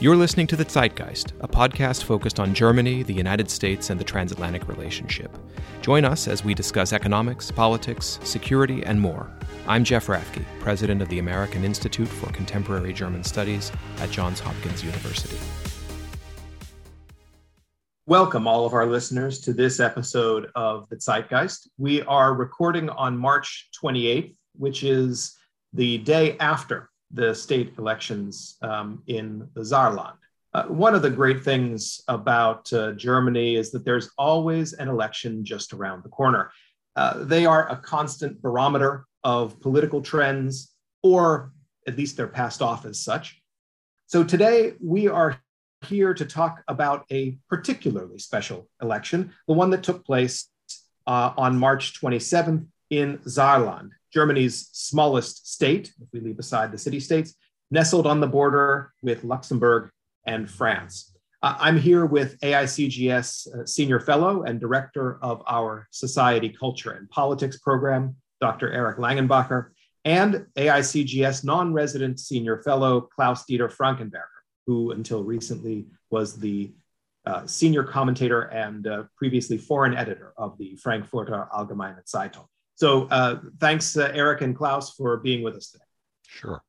You're listening to The Zeitgeist, a podcast focused on Germany, the United States, and the transatlantic relationship. Join us as we discuss economics, politics, security, and more. I'm Jeff Rathke, president of the American Institute for Contemporary German Studies at Johns Hopkins University. Welcome, all of our listeners, to this episode of The Zeitgeist. We are recording on March 28th, which is the day after the state elections um, in the Saarland. Uh, one of the great things about uh, Germany is that there's always an election just around the corner. Uh, they are a constant barometer of political trends, or at least they're passed off as such. So today we are here to talk about a particularly special election, the one that took place uh, on March 27th in Saarland. Germany's smallest state, if we leave aside the city states, nestled on the border with Luxembourg and France. Uh, I'm here with AICGS uh, Senior Fellow and Director of our Society, Culture, and Politics program, Dr. Eric Langenbacher, and AICGS non resident Senior Fellow, Klaus Dieter Frankenberger, who until recently was the uh, senior commentator and uh, previously foreign editor of the Frankfurter Allgemeine Zeitung. So uh, thanks, uh, Eric and Klaus, for being with us today. Sure.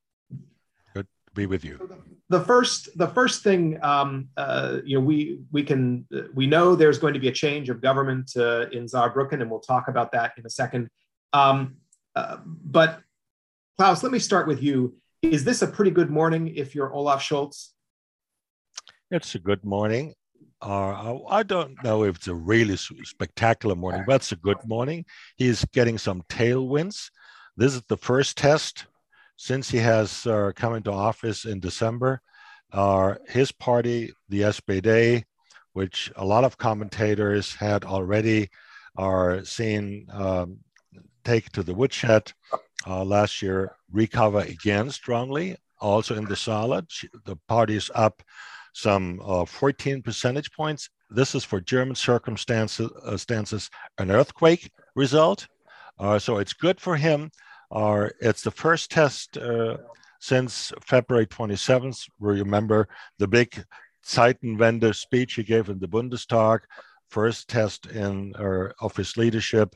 Good to be with you. The first, the first thing, um, uh, you know, we we can we know there's going to be a change of government uh, in Saarbrücken, and we'll talk about that in a second. Um, uh, but Klaus, let me start with you. Is this a pretty good morning if you're Olaf Scholz? It's a good morning. Uh, I don't know if it's a really spectacular morning, but it's a good morning. He's getting some tailwinds. This is the first test since he has uh, come into office in December. Uh, his party, the SPD, which a lot of commentators had already are seen um, take to the woodshed uh, last year, recover again strongly. Also in the Saarland, the party is up some uh, 14 percentage points. This is for German circumstances, uh, an earthquake result. Uh, so it's good for him. Uh, it's the first test uh, since February 27th. We remember the big Zeitenwende speech he gave in the Bundestag, first test in uh, of his leadership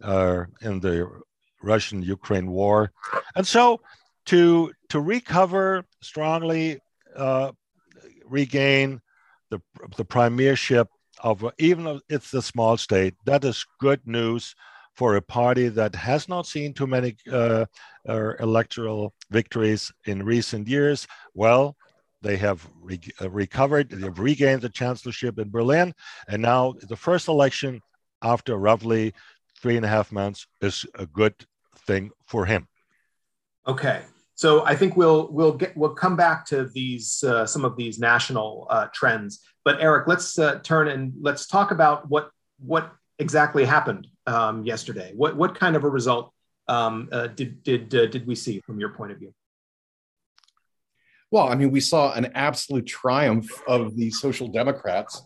in the Russian-Ukraine war, and so to to recover strongly uh, regain the, the premiership of even if it's a small state. That is good news for a party that has not seen too many uh, uh, electoral victories in recent years. Well, they have re- uh, recovered, they've regained the chancellorship in Berlin, and now the first election after roughly three and a half months is a good thing for him. Okay. So I think we'll we'll get we'll come back to these uh, some of these national uh, trends. But Eric, let's uh, turn and let's talk about what what exactly happened um, yesterday. What what kind of a result um, uh, did did uh, did we see from your point of view? Well, I mean, we saw an absolute triumph of the Social Democrats.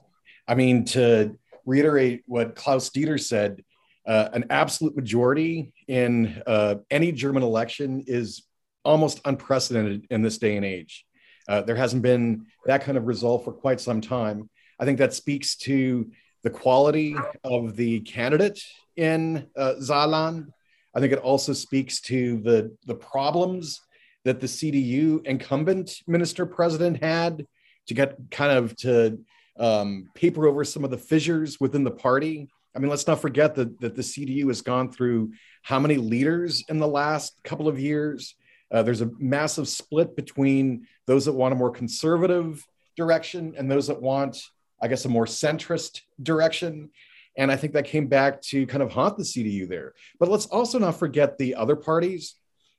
I mean, to reiterate what Klaus Dieter said, uh, an absolute majority in any German election is almost unprecedented in this day and age. Uh, there hasn't been that kind of result for quite some time. I think that speaks to the quality of the candidate in uh, Saarland. I think it also speaks to the, the problems that the CDU incumbent minister president had to get kind of to um, paper over some of the fissures within the party. I mean, let's not forget that, that the CDU has gone through how many leaders in the last couple of years. Uh, there's a massive split between those that want a more conservative direction and those that want, I guess, a more centrist direction. And I think that came back to kind of haunt the CDU there. But let's also not forget the other parties,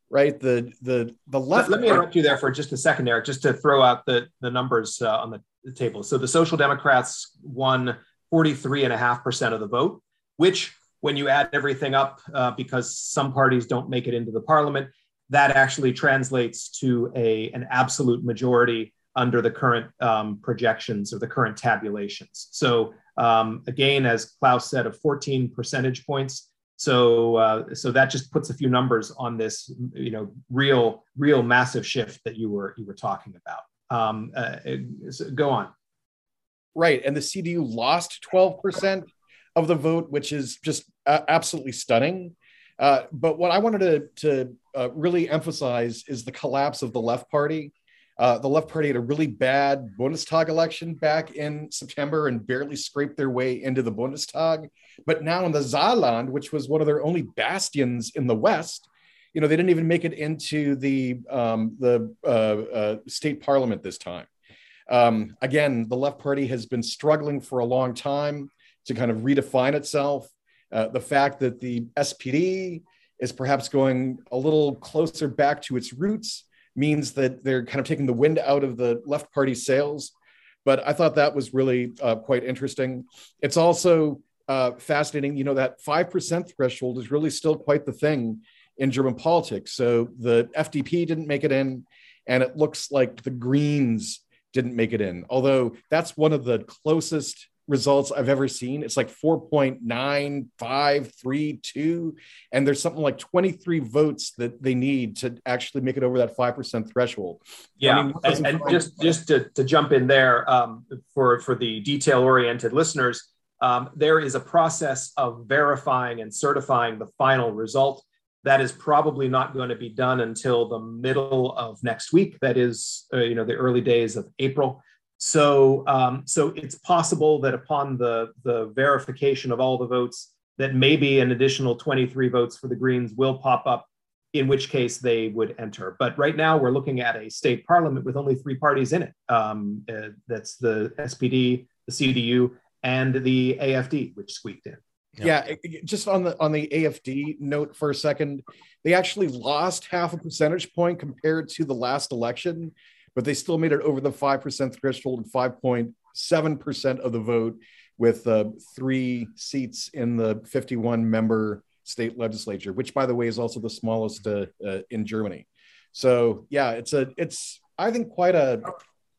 right? The the the left. Let, me interrupt you there for just a second, Eric, just to throw out the the numbers uh, on the, the table. So the Social Democrats won 43.5% of the vote, which when you add everything up, uh, because some parties don't make it into the parliament, that actually translates to a, an absolute majority under the current um, projections or the current tabulations. So um, again, as Klaus said, of 14 percentage points. So uh, so that just puts a few numbers on this, you know, real real massive shift that you were you were talking about. Um, uh, go on. Right, and the CDU lost 12% of the vote, which is just uh, absolutely stunning. Uh, but what I wanted to, to uh, really emphasize is the collapse of the left party. Uh, the left party had a really bad Bundestag election back in September and barely scraped their way into the Bundestag. But now in the Saarland, which was one of their only bastions in the West, you know, they didn't even make it into the um, the uh, uh, state parliament this time. Um, again, the left party has been struggling for a long time to kind of redefine itself. Uh, the fact that the SPD is perhaps going a little closer back to its roots means that they're kind of taking the wind out of the left party sails. But I thought that was really uh, quite interesting. It's also uh, fascinating, you know, that 5% threshold is really still quite the thing in German politics. So the FDP didn't make it in, and it looks like the Greens didn't make it in. Although that's one of the closest results I've ever seen. It's like 4.9532. And there's something like 23 votes that they need to actually make it over that 5% threshold. Yeah. I mean, and, and just, just to, to jump in there um, for, for the detail oriented listeners, um, there is a process of verifying and certifying the final result. That is probably not going to be done until the middle of next week. That is, uh, you know, the early days of April. So, um, so it's possible that upon the, the verification of all the votes, that maybe an additional 23 votes for the Greens will pop up, in which case they would enter. But right now, we're looking at a state parliament with only three parties in it. Um, uh, that's the SPD, the CDU, and the AFD, which squeaked in. Yeah. yeah, just on the on the AFD note for a second, they actually lost half a percentage point compared to the last election but they still made it over the 5% threshold and 5.7% of the vote with uh, three seats in the 51 member state legislature, which by the way is also the smallest uh, uh, in Germany. So yeah, it's a, it's, I think quite a,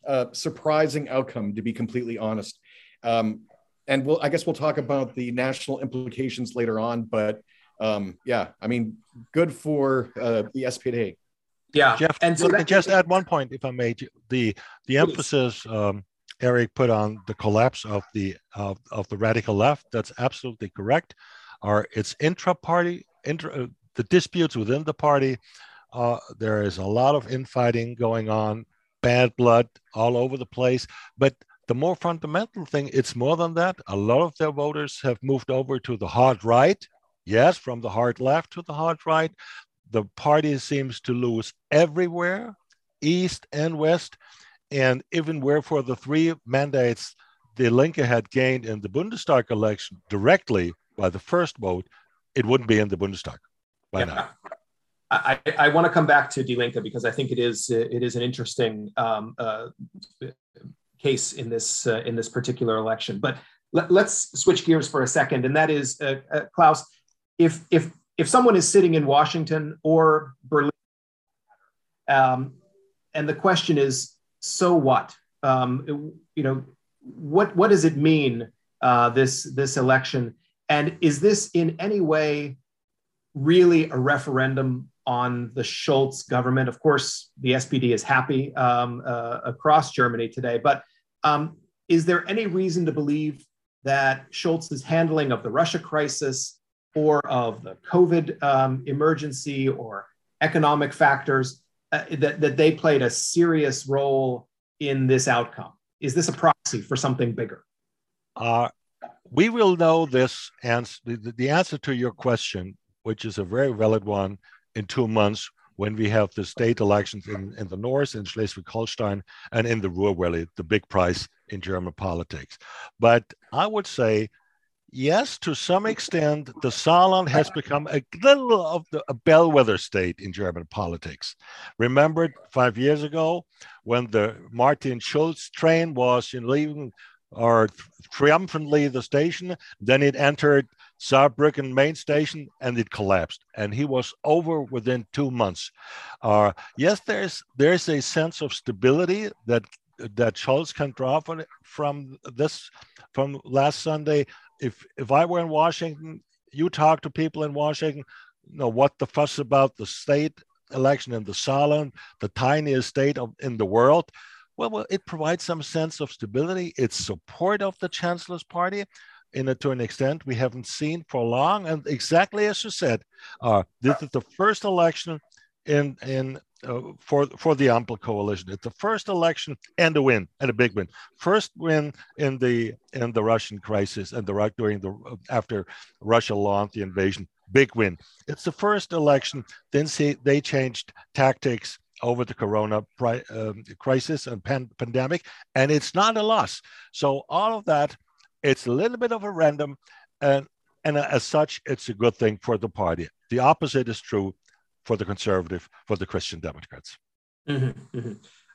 a surprising outcome to be completely honest. Um, and we'll, I guess we'll talk about the national implications later on, but um, yeah, I mean, good for uh, the SPD. Yeah, Jeff. And so me just add one point, if I may. The the emphasis um, Eric put on the collapse of the of, of the radical left. That's absolutely correct. Are it's intra-party, intra, uh, the disputes within the party. Uh, there is a lot of infighting going on, bad blood all over the place. But the more fundamental thing, it's more than that. A lot of their voters have moved over to the hard right. Yes, from the hard left to the hard right the party seems to lose everywhere, east and west, and even where for the three mandates the Linke had gained in the Bundestag election directly by the first vote, it wouldn't be in the Bundestag by yeah. now. I, I want to come back to Die Linke because I think it is it is an interesting um, uh, case in this uh, in this particular election. But let, us switch gears for a second, and that is uh, uh Klaus. If if if someone is sitting in Washington or Berlin, um, and the question is, so what? Um, you know, what what does it mean uh, this this election? And is this in any way really a referendum on the Scholz government? Of course, the SPD is happy um, uh, across Germany today, but um, is there any reason to believe that Scholz's handling of the Russia crisis or of the COVID um, emergency or economic factors, uh, that, that they played a serious role in this outcome? Is this a proxy for something bigger? Uh, we will know this answer, the, the answer to your question, which is a very valid one, in two months when we have the state elections in, in the north, in Schleswig-Holstein, and in the Ruhr Valley, the big prize in German politics. But I would say yes, to some extent, the Saarland has become a little of the, a bellwether state in German politics. Remember five years ago when the Martin Schulz train was in leaving or triumphantly the station, then it entered Saarbrücken main station and it collapsed, and he was over within two months. Uh, yes, there's there's a sense of stability that that Scholz can draw from, from this from last Sunday if if I were in Washington, you talk to people in Washington, you know what the fuss about the state election in the Saarland, the tiniest state of, in the world. Well, well, it provides some sense of stability. It's support of the chancellor's party in a, to an extent we haven't seen for long. And exactly as you said, uh, this is the first election in in uh, for for the Ampel coalition. It's the first election and a win and a big win. First win in the in the Russian crisis and the right during the after Russia launched the invasion. Big win. It's the first election. Then see they changed tactics over the corona pri- um, crisis and pan- pandemic, and it's not a loss. So all of that, it's a little bit of a random, and and as such, it's a good thing for the party. The opposite is true for the conservative, for the Christian Democrats. Mm-hmm, mm-hmm.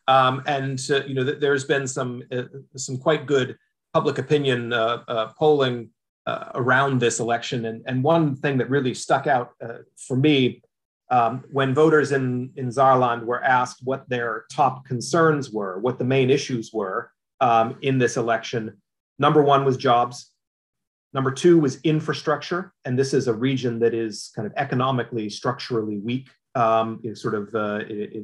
Um, and uh, you know, th- there's been some uh, some quite good public opinion uh, uh polling uh, around this election, and and one thing that really stuck out uh, for me um, when voters in in Saarland were asked what their top concerns were, what the main issues were um, in this election, number one was jobs. Number two was infrastructure, and this is a region that is kind of economically, structurally weak. Um, sort of uh, it, it,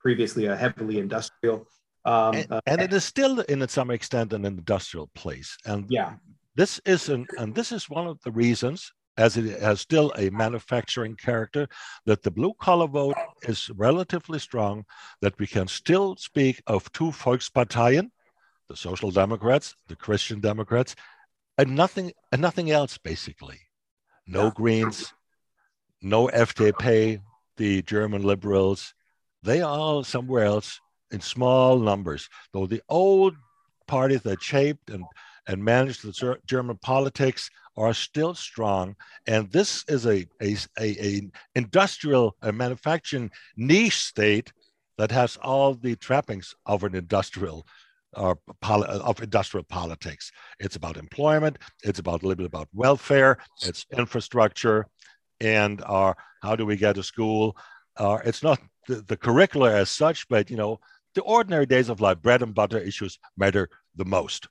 previously a heavily industrial. Um, and, uh, and, it is still, in some extent, an industrial place. And yeah, this is an, and this is one of the reasons, as it has still a manufacturing character, that the blue collar vote is relatively strong. That we can still speak of two Volksparteien, the Social Democrats, the Christian Democrats, and nothing and nothing else basically. No yeah. Greens, no FDP, the German liberals. They are all somewhere else in small numbers. Though the old parties that shaped and and managed the German politics are still strong. And this is a, a, a, a industrial a manufacturing niche state that has all the trappings of an industrial uh, of industrial politics. It's about employment. It's about a little bit about welfare. It's infrastructure, and uh, how do we get to school? Uh, it's not the, the curricula as such, but you know the ordinary days of life, bread and butter issues matter the most.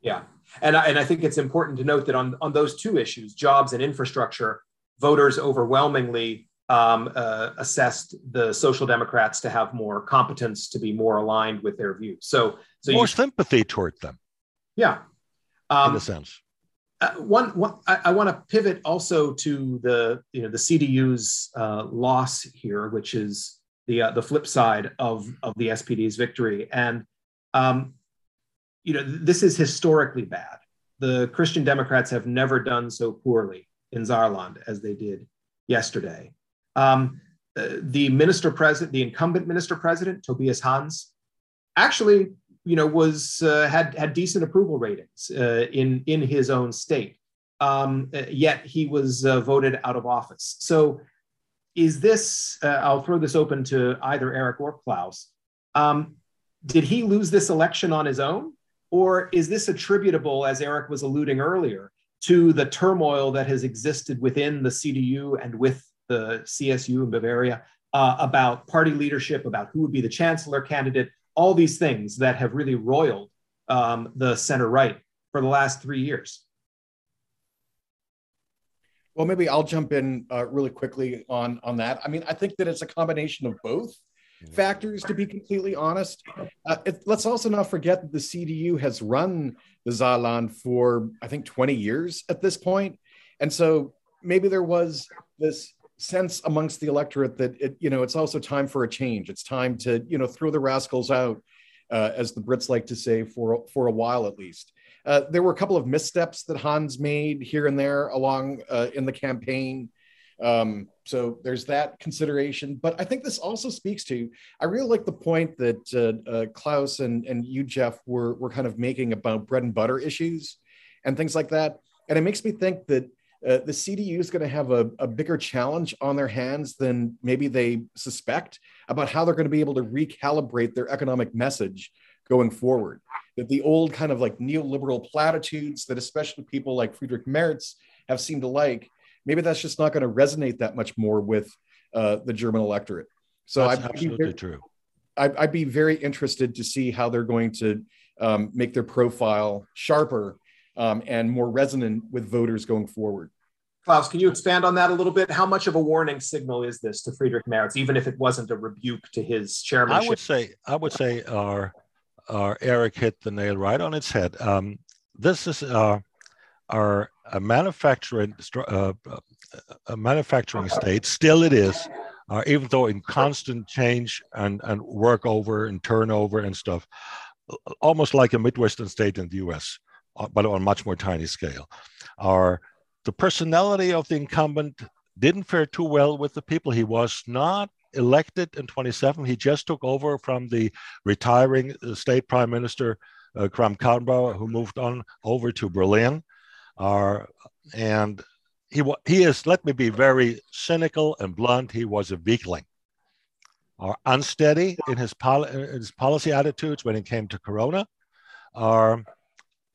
Yeah, and I, and I think it's important to note that on on those two issues, jobs and infrastructure, voters overwhelmingly um, uh, assessed the Social Democrats to have more competence, to be more aligned with their views. So, so more you, sympathy toward them. Yeah, um, in a sense. Uh, one, one, I, I want to pivot also to the you know the CDU's uh, loss here, which is the uh, the flip side of of the SPD's victory, and um, you know this is historically bad. The Christian Democrats have never done so poorly in Saarland as they did yesterday. Um, uh, the minister president, the incumbent minister president, Tobias Hans, actually, you know, was uh, had had decent approval ratings uh, in in his own state. Um, uh, yet he was uh, voted out of office. So, is this? Uh, I'll throw this open to either Eric or Klaus. Um, did he lose this election on his own, or is this attributable, as Eric was alluding earlier, to the turmoil that has existed within the CDU and with the CSU in Bavaria, uh, about party leadership, about who would be the chancellor candidate, all these things that have really roiled um, the center right for the last three years. Well, maybe I'll jump in uh, really quickly on on that. I mean, I think that it's a combination of both factors, to be completely honest. Uh, it, let's also not forget that the CDU has run the Saarland for I think 20 years at this point, and so maybe there was this sense amongst the electorate that it, you know it's also time for a change. It's time to you know throw the rascals out, uh, as the Brits like to say for for a while at least. Uh, there were a couple of missteps that Hans made here and there along uh, in the campaign. Um, so there's that consideration. But I think this also speaks to, I really like the point that uh, uh, Klaus and, and you, Jeff, were, were kind of making about bread and butter issues and things like that. And it makes me think that uh, the CDU is going to have a, a, bigger challenge on their hands than maybe they suspect about how they're going to be able to recalibrate their economic message going forward. That the old kind of like neoliberal platitudes that especially people like Friedrich Merz have seemed to like, maybe that's just not going to resonate that much more with uh, the German electorate. So that's I'd, absolutely very, true. I'd, I'd, be very interested to see how they're going to um, make their profile sharper um, and more resonant with voters going forward. Klaus, can you expand on that a little bit? How much of a warning signal is this to Friedrich Merz, even if it wasn't a rebuke to his chairmanship? I would say, I would say, our uh, Eric hit the nail right on its head. Um, this is uh, our a manufacturing uh, a manufacturing state. Still, it is, uh, even though in constant change and and work over and turnover and stuff, almost like a midwestern state in the U.S., uh, but on a much more tiny scale. are the personality of the incumbent didn't fare too well with the people. He was not elected in 27. He just took over from the retiring uh, state prime minister, uh, Kramp-Karrenbauer, who moved on over to Berlin. Uh, and he, he is, let me be very cynical and blunt, he was a weakling. Or unsteady in his, pol- his policy attitudes when it came to Corona. Uh,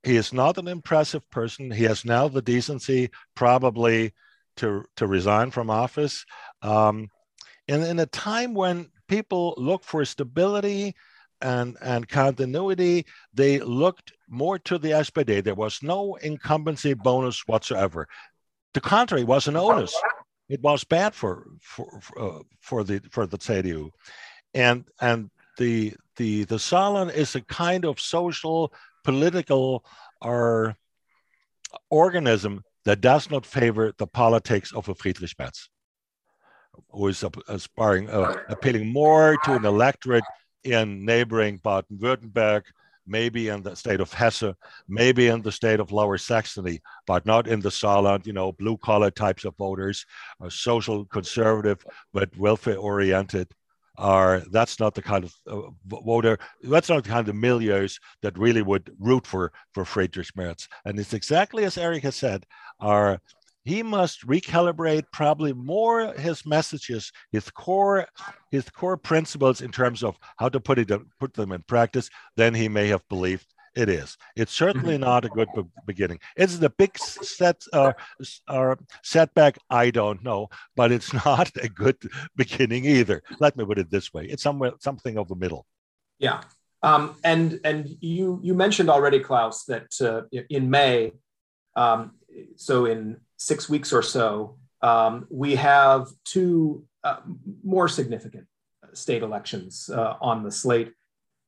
he is not an impressive person. He has now the decency, probably, to, to resign from office. Um, and in a time when people look for stability and, and continuity, they looked more to the SPD. There was no incumbency bonus whatsoever. The contrary was an onus. It was bad for for uh, for the for the CDU, and and the the the Saarland is a kind of social political or organism that does not favor the politics of a Friedrich Merz, who is aspiring, uh, appealing more to an electorate in neighboring Baden-Württemberg, maybe in the state of Hesse, maybe in the state of Lower Saxony, but not in the Saarland, you know, blue collar types of voters, uh, social conservative, but welfare oriented are that's not the kind of uh, voter that's not the kind of milieus that really would root for for Friedrich Merz. And it's exactly as Eric has said, are he must recalibrate probably more his messages, his core, his core principles in terms of how to put it put them in practice than he may have believed it is. It's certainly mm-hmm. not a good be- beginning. Is it a big set uh, uh, setback? I don't know, but it's not a good beginning either. Let me put it this way: it's somewhere something of the middle. Yeah, um, and and you you mentioned already, Klaus, that uh, in May, um, so in six weeks or so, um, we have two uh, more significant state elections uh, on the slate.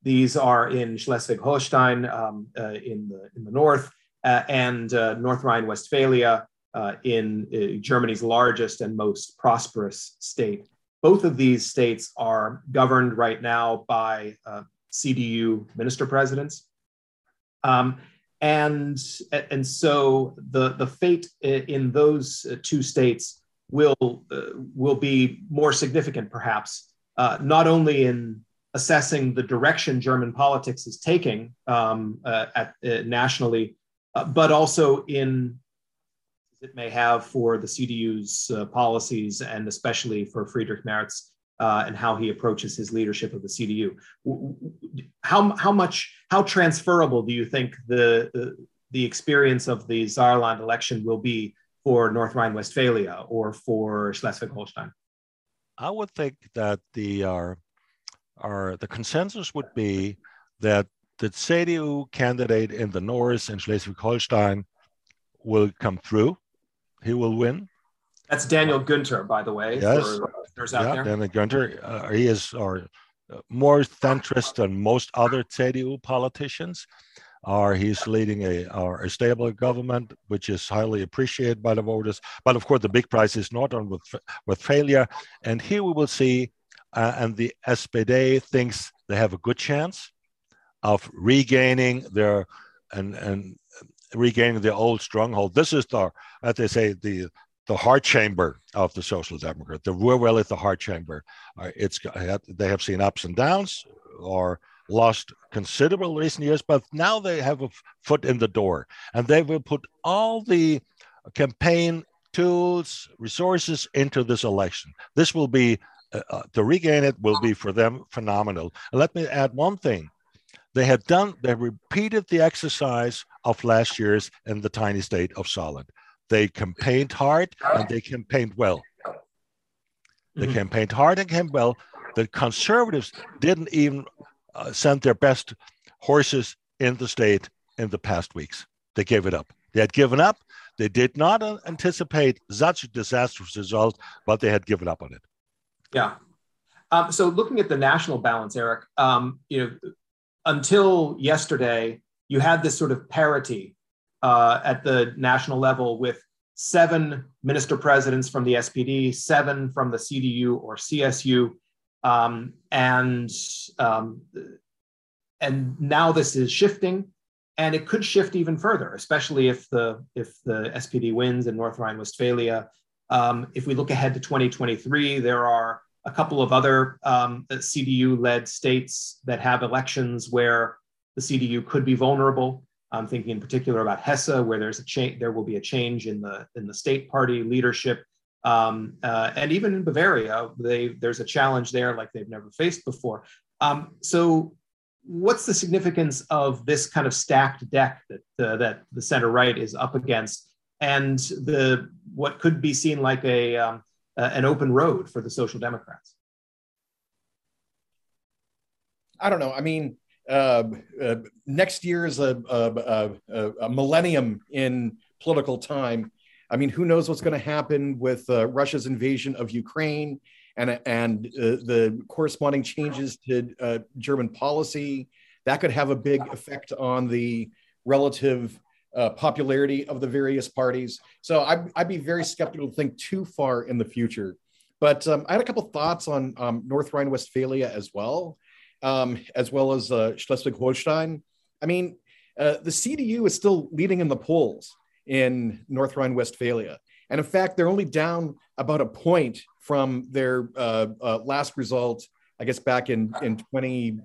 These are in Schleswig-Holstein um, uh, in, the, in the north uh, and uh, North Rhine-Westphalia uh, in uh, Germany's largest and most prosperous state. Both of these states are governed right now by uh, CDU minister presidents. Um, and, and so the, the fate in those two states will, will be more significant, perhaps, not only in assessing the direction German politics is taking um, uh, at, uh, nationally, uh, but also in it may have for the CDU's uh, policies and especially for Friedrich Merz uh, and how he approaches his leadership of the CDU. How, how much, how transferable do you think the, the, the experience of the Saarland election will be for North Rhine-Westphalia or for Schleswig-Holstein? I would think that the uh, are the consensus would be that the CDU candidate in the north in Schleswig-Holstein will come through. He will win. That's Daniel Günther, by the way. Yes, yeah, Daniel Günther. Uh, he is our, uh, more centrist than most other CDU politicians. Are he's leading a, a stable government, which is highly appreciated by the voters. But of course, the big prize is not on with with failure. And here we will see uh, and the SPD thinks they have a good chance of regaining their and and regaining their old stronghold. This is the, as they say, the the heart chamber of the Social Democrat. The at the heart chamber. Uh, it's they have seen ups and downs or lost considerable recent years, but now they have a foot in the door, and they will put all the campaign tools, resources into this election. This will be uh, uh, to regain it will be for them phenomenal. And let me add one thing. They have done, they repeated the exercise of last year's in the tiny state of Saarland. They campaigned hard and they campaigned well. They mm-hmm. campaigned hard and campaigned well. The conservatives didn't even uh, send their best horses in the state in the past weeks. They gave it up. They had given up. They did not anticipate such a disastrous result, but they had given up on it. Yeah. Um, so looking at the national balance, Eric, um, you know, until yesterday, you had this sort of parity uh, at the national level with seven minister presidents from the SPD, seven from the CDU or CSU, um, and um, and now this is shifting, and it could shift even further, especially if the if the SPD wins in North Rhine-Westphalia. Um, if we look ahead to 2023, there are a couple of other um, CDU-led states that have elections where the CDU could be vulnerable. I'm thinking in particular about Hesse, where there's a change. There will be a change in the in the state party leadership, um, uh, and even in Bavaria, they, there's a challenge there like they've never faced before. Um, so, what's the significance of this kind of stacked deck that uh, that the center right is up against, and the what could be seen like a um, uh, an open road for the Social Democrats? I don't know. I mean, uh, uh, next year is a, a, a, a, millennium in political time. I mean, who knows what's going to happen with uh, Russia's invasion of Ukraine and and uh, the corresponding changes to uh, German policy. That could have a big effect on the relative uh, popularity of the various parties. So I'd, I'd, be very skeptical to think too far in the future. But um, I had a couple thoughts on um, North Rhine-Westphalia as well um, as well as uh, Schleswig-Holstein. I mean, uh, the CDU is still leading in the polls in North Rhine-Westphalia, and in fact, they're only down about a point from their uh, uh last result. I guess back in in 20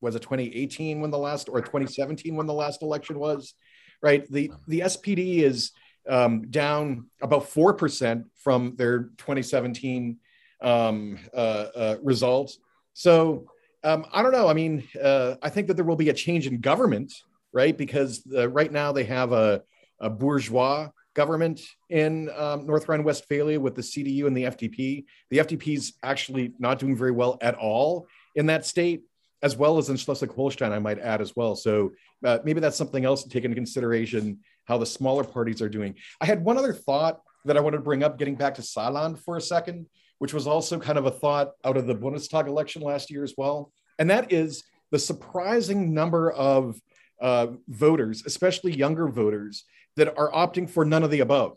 was it 2018 when the last or 2017 when the last election was, right? The the SPD is um, down about four percent from their 2017 um, uh, uh, results. So um, I don't know. I mean, uh, I think that there will be a change in government, right? Because uh, right now they have a, a bourgeois government in um, North Rhine-Westphalia with the CDU and the FDP. The FDP is actually not doing very well at all in that state, as well as in Schleswig-Holstein, I might add as well. So uh, maybe that's something else to take into consideration how the smaller parties are doing. I had one other thought that I wanted to bring up, getting back to Saarland for a second which was also kind of a thought out of the Bundestag election last year as well. And that is the surprising number of uh, voters, especially younger voters, that are opting for none of the above,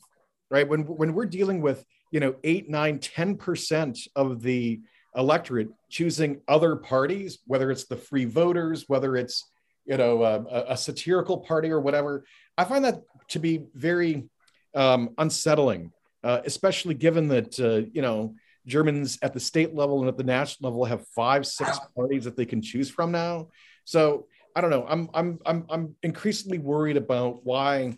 right? When, when we're dealing with, you know, eight, nine, 10% of the electorate choosing other parties, whether it's the free voters, whether it's, you know, a, a satirical party or whatever, I find that to be very um, unsettling, uh, especially given that, uh, you know, Germans at the state level and at the national level have five, six parties that they can choose from now. So I don't know. I'm I'm I'm I'm increasingly worried about why,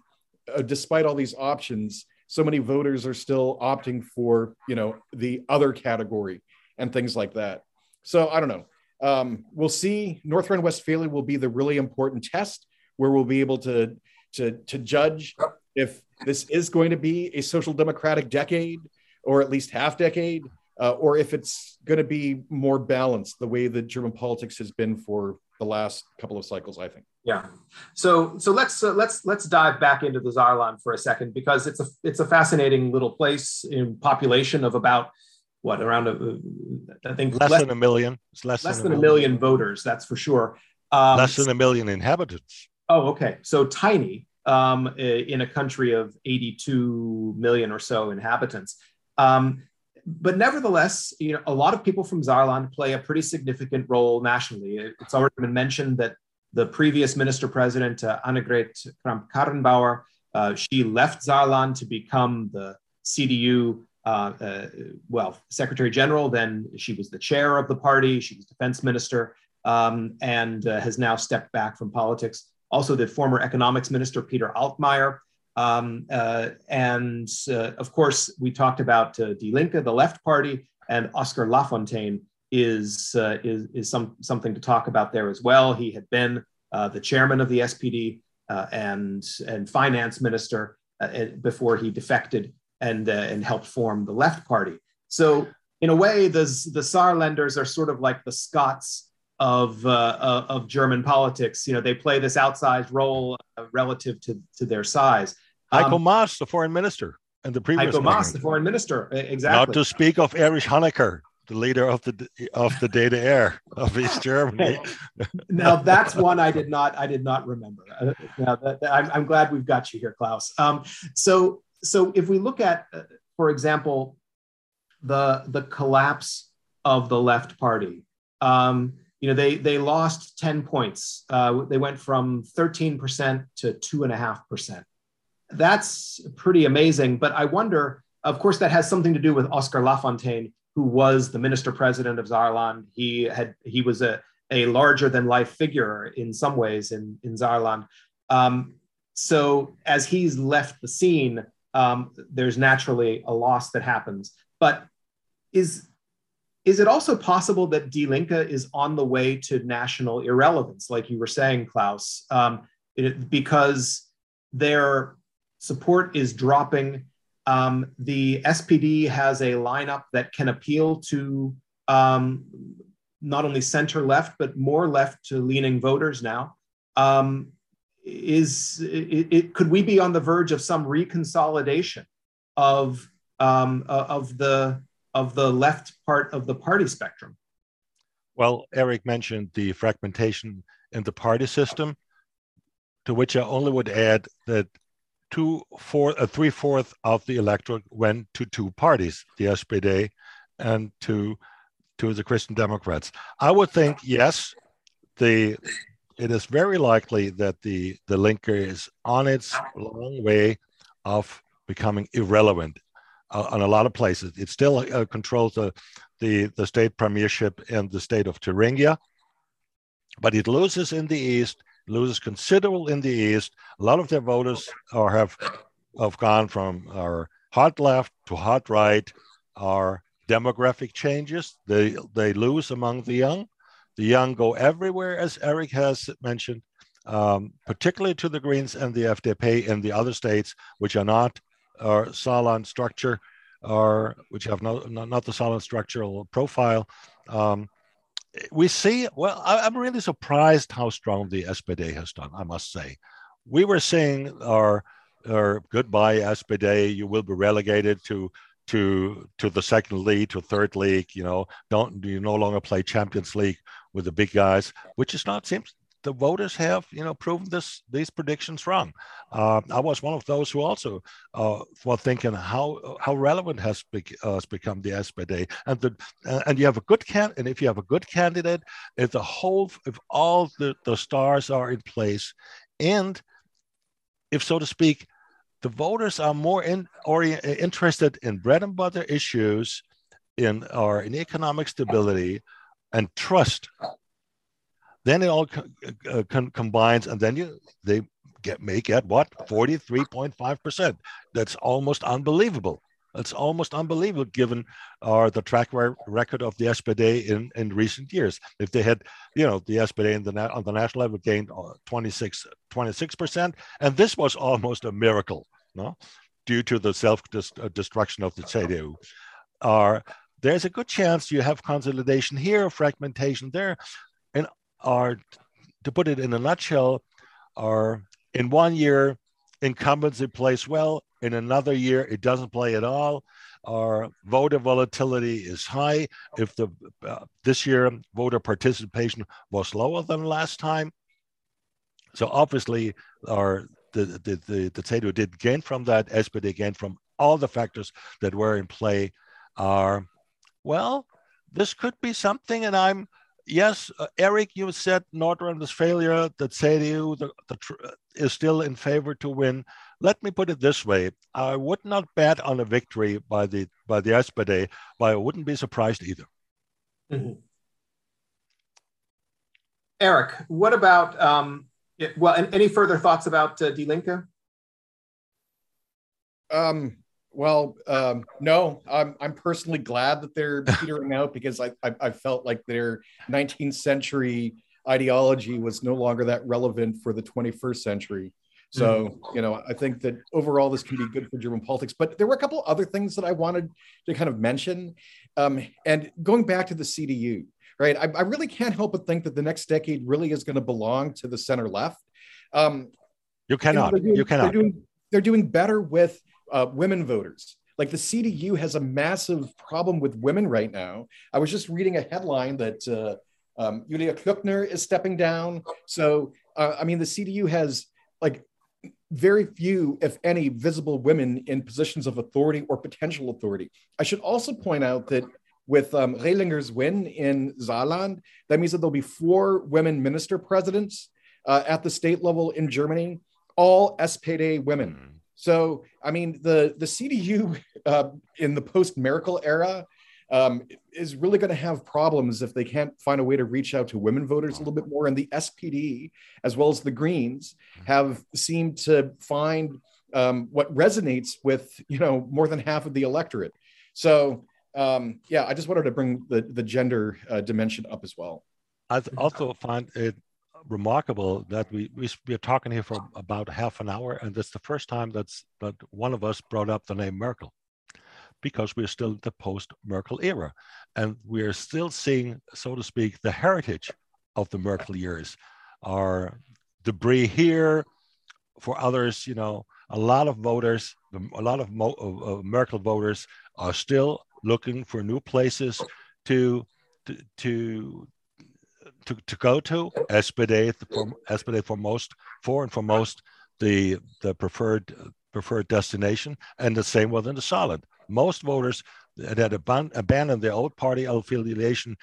uh, despite all these options, so many voters are still opting for you know the other category and things like that. So I don't know. Um, we'll see. North Rhine-Westphalia will be the really important test where we'll be able to to to judge if this is going to be a social democratic decade or at least half decade uh, or if it's going to be more balanced the way that German politics has been for the last couple of cycles, I think. Yeah. So so let's uh, let's let's dive back into the Saarland for a second because it's a it's a fascinating little place in population of about what around a, I think less, less, than a million. It's less, less than, than, a million. million voters. That's for sure. Um, less than a million inhabitants. Oh, okay. So tiny um, in a country of 82 million or so inhabitants. Um, but nevertheless, you know, a lot of people from Saarland play a pretty significant role nationally. It's already been mentioned that the previous minister president, uh, Annegret Kramp-Karrenbauer, uh, she left Saarland to become the CDU, uh, uh, well, secretary general. Then she was the chair of the party. She was defense minister um, and uh, has now stepped back from politics. Also, the former economics minister, Peter Altmaier, um, uh, and uh, of course, we talked about uh, Die Linke, the left party, and Oskar Lafontaine is, is, is some, something to talk about there as well. He had been the chairman of the SPD and, and finance minister before he defected and, and helped form the left party. So, in a way, the, the Saarlanders are sort of like the Scots of uh, of German politics. You know, they play this outsized role uh, relative to to their size. Um, Heiko Maas, the foreign minister, and the previous Heiko Maas, the foreign minister, exactly. Not to speak of Erich Honecker, the leader of the of the DDR of East Germany. now that's one I did not I did not remember. Uh, now that, I'm, I'm glad we've got you here, Klaus. Um, so so if we look at, uh, for example, the the collapse of the left party. Um, you know, they they lost 10 points. Uh, they went from 13% to two and a half percent. That's pretty amazing. But I wonder, of course, that has something to do with Oskar Lafontaine, who was the minister president of Saarland. He had he was a, a larger than life figure in some ways in, in Saarland. Um, so as he's left the scene, um, there's naturally a loss that happens. But is is it also possible that Linke is on the way to national irrelevance, like you were saying, Klaus, um, it, because their support is dropping um, the SPD has a lineup that can appeal to um, not only center left, but more left to leaning voters now. Um, is it, it, could we be on the verge of some reconsolidation of um, uh, of the of the left part of the party spectrum? Well, Eric mentioned the fragmentation in the party system, to which I only would add that two four uh, three fourth of the electorate went to two parties, the SPD and to to the Christian Democrats. I would think yes, the it is very likely that the the Linke is on its long way of becoming irrelevant uh, on a lot of places. It still uh, controls the, the the state premiership in the state of Thuringia, but it loses in the east loses considerable in the East. A lot of their voters are, have have gone from our hot left to hot right. Are demographic changes. They they lose among the young. The young go everywhere, as Eric has mentioned, um, particularly to the Greens and the FDP in the other states, which are not our Saarland structure, or which have no, not, not the Saarland structural profile. Um, we see, well, I, am really surprised how strong the SPD has done, I must say. We were saying our, our goodbye SPD, you will be relegated to to to the second league, to third league, you know, don't you no longer play Champions League with the big guys, which is not seems the voters have, you know, proven this these predictions wrong. Uh, I was one of those who also uh, were thinking how how relevant has, uh, has become the SPD, and the and you have a good can and if you have a good candidate, if the whole if all the, the stars are in place, and if so to speak, the voters are more in, or interested in bread and butter issues, in or in economic stability, and trust then it all co- uh, combines, and then you they get may get what forty three point five percent. That's almost unbelievable. That's almost unbelievable given our the track record of the SPD in, in recent years. If they had, you know, the SPD in the on the national level gained uh, 26 percent, and this was almost a miracle, no, due to the self uh, destruction of the CDU. Uh, there's a good chance you have consolidation here, fragmentation there, and are, to put it in a nutshell, are in one year incumbents it plays well, in another year it doesn't play at all. Our voter volatility is high. If the uh, this year voter participation was lower than last time, so obviously our the the the, the CDU did gain from that. SPD gained from all the factors that were in play. Are well, this could be something, and I'm yes, uh, Eric, you said North Rhine-Westphalia, the CDU the, the is still in favor to win. Let me put it this way: I would not bet on a victory by the by the SPD, but I wouldn't be surprised either. Mm-hmm. Eric, what about um, well? Any further thoughts about uh, Die Linke? Um, well, um, no, I'm I'm personally glad that they're petering out because I, I, I felt like their 19th century ideology was no longer that relevant for the 21st century. So, mm-hmm. you know, I think that overall this can be good for German politics. But there were a couple other things that I wanted to kind of mention. Um, and going back to the CDU, right? I, I, really can't help but think that the next decade really is going to belong to the center left. Um, you cannot. You, know, doing, you cannot. They're doing, they're doing better with uh, women voters. Like the CDU has a massive problem with women right now. I was just reading a headline that uh, um, Julia Klöckner is stepping down. So, uh, I mean, the CDU has like very few, if any, visible women in positions of authority or potential authority. I should also point out that with um, Rehlinger's win in Saarland, that means that there'll be four women minister presidents uh, at the state level in Germany, all SPD women. So, I mean, the the CDU uh, in the post Merkel era um, is really going to have problems if they can't find a way to reach out to women voters a little bit more. And the SPD, as well as the Greens, have seemed to find um, what resonates with you know more than half of the electorate. So um, yeah, I just wanted to bring the the gender uh, dimension up as well. I also find it remarkable that we, we we are talking here for about half an hour, and it's the first time that's that one of us brought up the name Merkel because we're still in the post-Merkel era. And we're still seeing, so to speak, the heritage of the Merkel years. Our debris here, for others, you know, a lot of voters, a lot of, Mo, of Merkel voters are still looking for new places to to to to, to go to. SPD for SPD for most, for and for most, the the preferred preferred destination, and the same within the Saarland. most voters that had abandoned their old party affiliation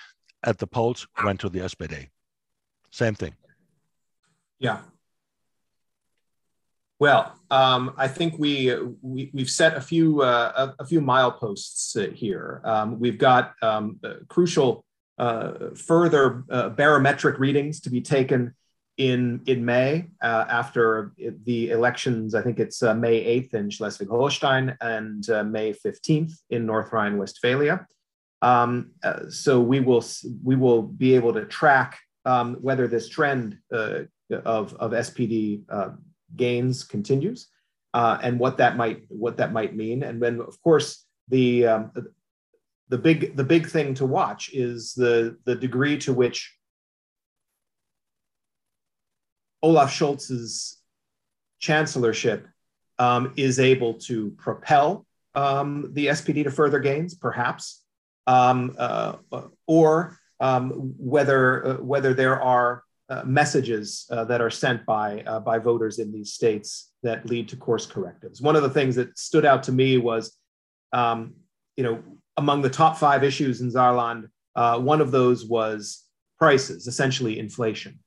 at the polls went to the SPD. Same thing. Yeah. Well, um, I think we, we have set a few uh, a, a, few mileposts uh, here. Um, we've got um, crucial uh, further uh, barometric readings to be taken in in May uh, after the elections. I think it's uh, May 8th in Schleswig-Holstein and uh, May 15th in North Rhine-Westphalia. Um, uh, so we will we will be able to track um, whether this trend of of SPD gains continues and what that might what that might mean. And then of course the um, the big the big thing to watch is the the degree to which Olaf Scholz's chancellorship um, is able to propel um, the SPD to further gains, perhaps, um, uh, or um, whether uh, whether there are uh, messages uh, that are sent by uh, by voters in these states that lead to course correctives. One of the things that stood out to me was, um, you know, among the top five issues in Saarland, uh, one of those was prices, essentially inflation.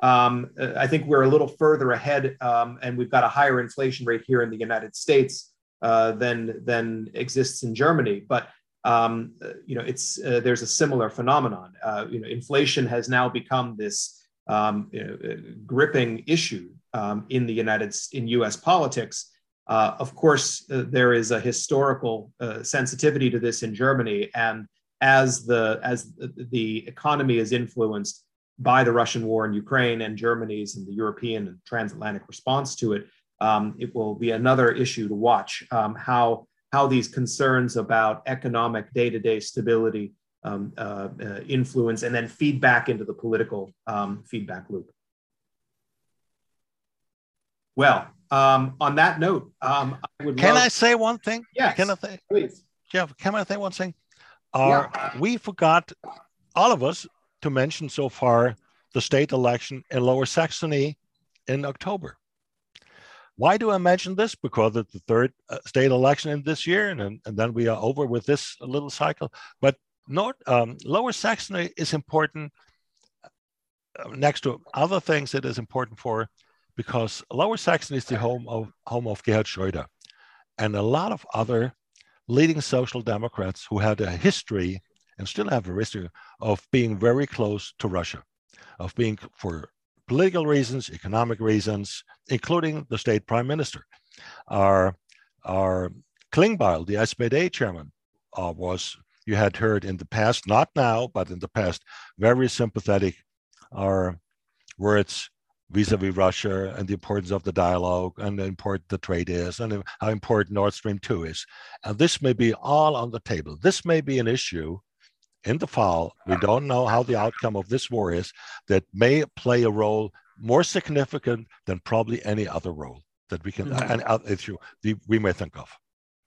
Um, I think we're a little further ahead, um, and we've got a higher inflation rate here in the United States uh, than than exists in Germany. But um, you know, it's uh, there's a similar phenomenon. Uh, you know, inflation has now become this um, you know, uh, gripping issue um, in the United in U.S. politics. Uh, of course, uh, there is a historical sensitivity to this in Germany, and as the as the economy is influenced by the Russian war in Ukraine and Germany's and the European and transatlantic response to it, um, it will be another issue to watch um, how, how these concerns about economic day to day stability um, uh, uh, influence and then feed back into the political um, feedback loop. Well, um, on that note, um, I would Can love... I say one thing? Yes, can I say, please. Jeff, can I say one thing? Our, yeah. We forgot, all of us, to mention so far the state election in Lower Saxony in October. Why do I mention this? Because it's the third uh, state election in this year, and, and then we are over with this little cycle. But North, um, Lower Saxony is important uh, next to other things it is important for, because Lower Saxony is the home of home of Gerhard Schröder, and a lot of other leading social democrats who had a history and still have a history of being very close to Russia, of being for political reasons, economic reasons, including the state prime minister. Our, our Klingbeil, the SPD chairman, uh, was, you had heard in the past, not now, but in the past, very sympathetic our words vis-a-vis Russia and the importance of the dialogue and how important the trade is and how important Nord Stream 2 is. And this may be all on the table. This may be an issue in the fall. We don't know how the outcome of this war is that may play a role more significant than probably any other role that we can mm-hmm. and uh, you we may think of.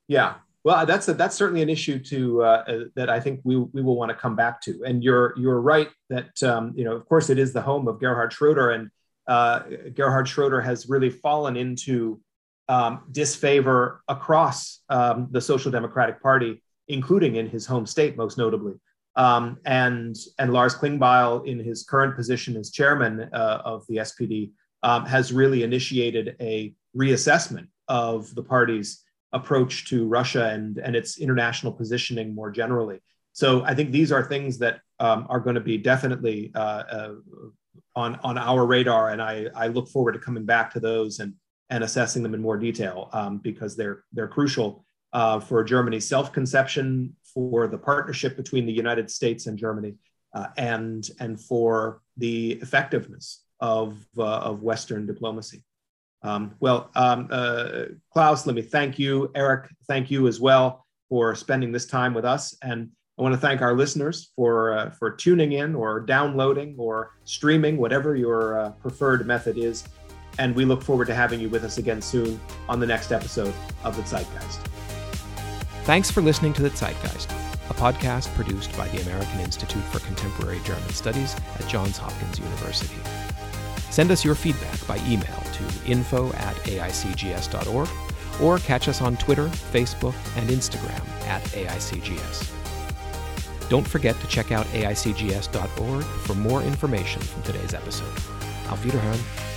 Yeah, Well, that's a, that's certainly an issue to uh, uh, that I think we, we will want to come back to. And you're you're right that um, you know of course it is the home of Gerhard Schroeder, and uh, Gerhard Schroeder has really fallen into um, disfavor across um, the Social Democratic Party, including in his home state, most notably. Um, and and Lars Klingbeil, in his current position as chairman uh, of the SPD, um, has really initiated a reassessment of the party's approach to Russia and and its international positioning more generally. So I think these are things that um, are going to be definitely uh, uh, on on our radar, and I I look forward to coming back to those and and assessing them in more detail um, because they're they're crucial uh, for Germany's self-conception, for the partnership between the United States and Germany, uh, and and for the effectiveness of uh, of Western diplomacy. Um, well, um, uh, Klaus, let me thank you. Eric, thank you as well for spending this time with us. And I want to thank our listeners for uh, for tuning in or downloading or streaming, whatever your uh, preferred method is. And we look forward to having you with us again soon on the next episode of The Zeitgeist. Thanks for listening to The Zeitgeist, a podcast produced by the American Institute for Contemporary German Studies at Johns Hopkins University. Send us your feedback by email to info at aicgs.org or catch us on Twitter, Facebook, and Instagram at AICGS. Don't forget to check out aicgs.org for more information from today's episode. Auf Wiederhören.